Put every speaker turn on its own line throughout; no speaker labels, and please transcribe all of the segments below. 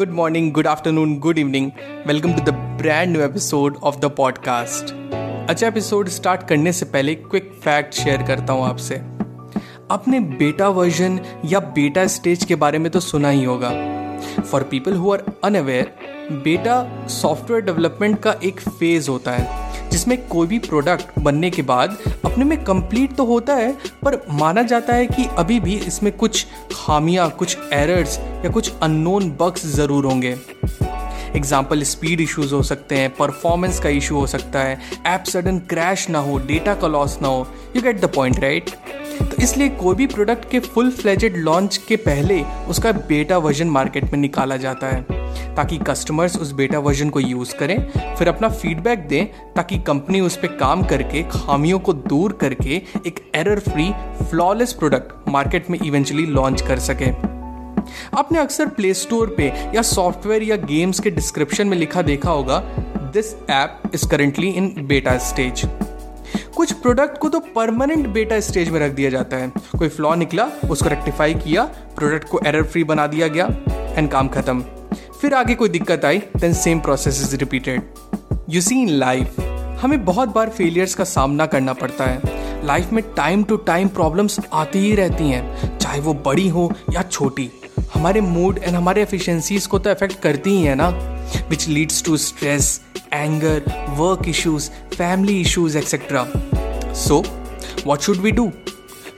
good morning good afternoon good evening welcome to the brand new episode of the podcast अच्छा episode start करने से पहले quick fact share करता हूँ आपसे। आपने बेटा वर्जन या बेटा स्टेज के बारे में तो सुना ही होगा। For people who are unaware beta software development का एक फ़ेज़ होता है, जिसमें कोई भी प्रोडक्ट बनने के बाद अपने में कंप्लीट तो होता है, पर माना जाता है कि अभी भी इसमें कुछ खामियाँ, कुछ एरर्स या कुछ अननोन बग्स ज़रूर होंगे। एग्ज़ाम्पल स्पीड इश्यूज़ हो सकते हैं परफॉर्मेंस का इशू हो सकता है ऐप सडन क्रैश ना हो डेटा का लॉस ना हो you get the point right तो इसलिए कोई भी प्रोडक्ट के फुल फ्लेजेड लॉन्च के पहले उसका बेटा वर्जन मार्केट में निकाला जाता है। ताकि कस्टमर्स उस बेटा वर्जन को यूज़ करें। फिर अपना फीडबैक दें ताकि कंपनी उस पर काम करके, खामियों को दूर करके एक error free flawless product market में इवेंचुअली लॉन्च कर सके। आपने अक्सर प्ले स्टोर पे या सॉफ्टवेयर या गेम्स के डिस्क्रिप्शन में लिखा देखा होगा this app is currently in beta stage कुछ प्रोडक्ट को तो परमानेंट बेटा स्टेज में रख दिया जाता है। कोई फ्लॉ निकला, उसको रेक्टिफाई किया प्रोडक्ट को एरर फ्री बना दिया गया एंड काम खत्म। फिर आगे कोई दिक्कत आई then same process is repeated you see in life हमें बहुत बार फेलियर्स का सामना करना पड़ता है। लाइफ में टाइम टू टाइम प्रॉब्लम्स आती ही रहती हैं, चाहे वो बड़ी हो या छोटी। हमारे मूड एंड हमारे एफिशिएंसीज को तो अफेक्ट करती ही है ना। Which leads to stress anger work issues family issues etcetera so what should we do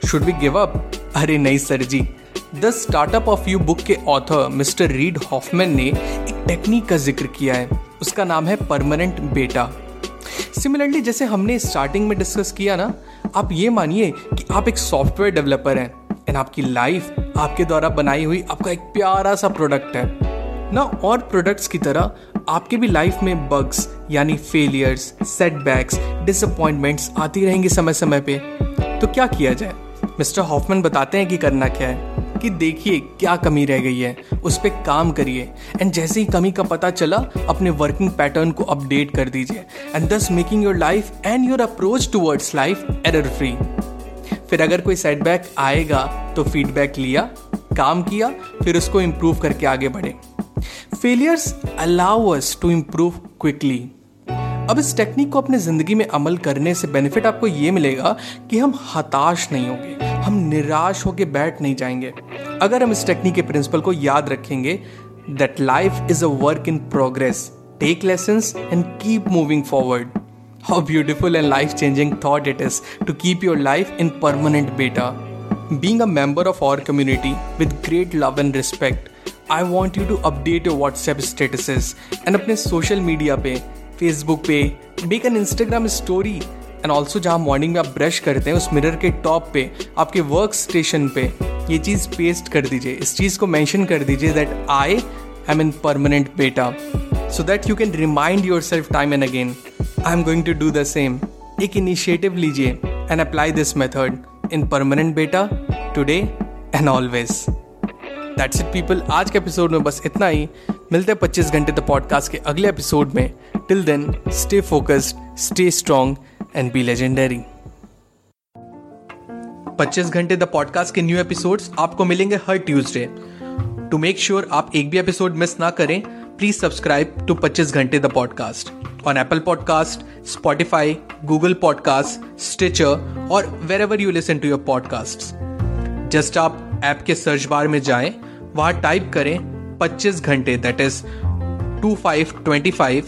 should we give up अरे नहीं sir ji. The startup of you book के ऑथर मिस्टर रीड हॉफमैन ने एक technique का ज़िक्र किया है। उसका नाम है परमानेंट बेटा सिमिलरली जैसे हमने स्टार्टिंग में डिस्कस किया ना, आप ये मानिए कि आप एक सॉफ्टवेयर डेवलपर हैं एंड आपकी लाइफ आपके द्वारा बनाई हुई आपका एक प्यारा सा प्रोडक्ट है। ना, और प्रोडक्ट्स की तरह आपके भी लाइफ में बग्स यानी फेलियर्स सेटबैक्स डिसअपॉइंटमेंट्स आती रहेंगी समय समय पे। तो क्या किया जाए? मिस्टर हॉफमैन बताते हैं कि करना क्या है। कि देखिए क्या कमी रह गई है, उस पर काम करिए। एंड जैसे ही कमी का पता चला, अपने वर्किंग पैटर्न को अपडेट कर दीजिए। And thus making your life and your approach towards life error free फिर अगर कोई सेटबैक आएगा तो फीडबैक लिया, काम किया, फिर उसको इम्प्रूव करके आगे बढ़े। Failures allow us to improve quickly अब इस टेक्निक को अपने ज़िंदगी में अमल करने से बेनिफिट आपको ये मिलेगा कि हम हताश नहीं होंगे, हम निराश होकर बैठ नहीं जाएँगे। अगर हम इस टेक्निक के प्रिंसिपल को याद रखेंगे that life is a work in progress take lesson and keep moving forward how beautiful and life changing thought it is to keep your life in permanent beta being a member of our community with great love and respect I want you to update your WhatsApp status and अपने social media पे Facebook पे make an Instagram story and also जहाँ morning में आप brush करते हैं, उस mirror के टॉप पे, आपके वर्क स्टेशन पे, ये चीज़ पेस्ट कर दीजिए। इस चीज़ को मैंशन कर दीजिए that I am in permanent beta so that you can remind yourself time and again I am going to do the same एक इनिशिएटिव लीजिए and apply this method in permanent beta today and always that's it people आज के episode में बस इतना ही। मिलते हैं पच्चीस घंटे द पॉडकास्ट के अगले एपिसोड में। Till then stay focused stay strong and be legendary 25 Ghante the podcast के न्यू एपिसोड्स आपको मिलेंगे हर ट्यूसडे टू मेक श्योर आप एक भी एपिसोड मिस ना करें please subscribe to 25 Ghante the podcast on Apple podcast Spotify Google podcast Stitcher और wherever you listen to your podcast just आप ऐप के सर्च बार में जाएँ, वहाँ टाइप करें 25 Ghante that is two five twenty five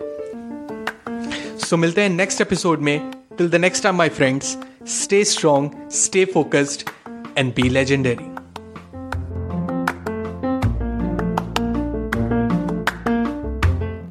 सो मिलते हैं next episode में. Till the next time my friends stay strong stay focused and be legendary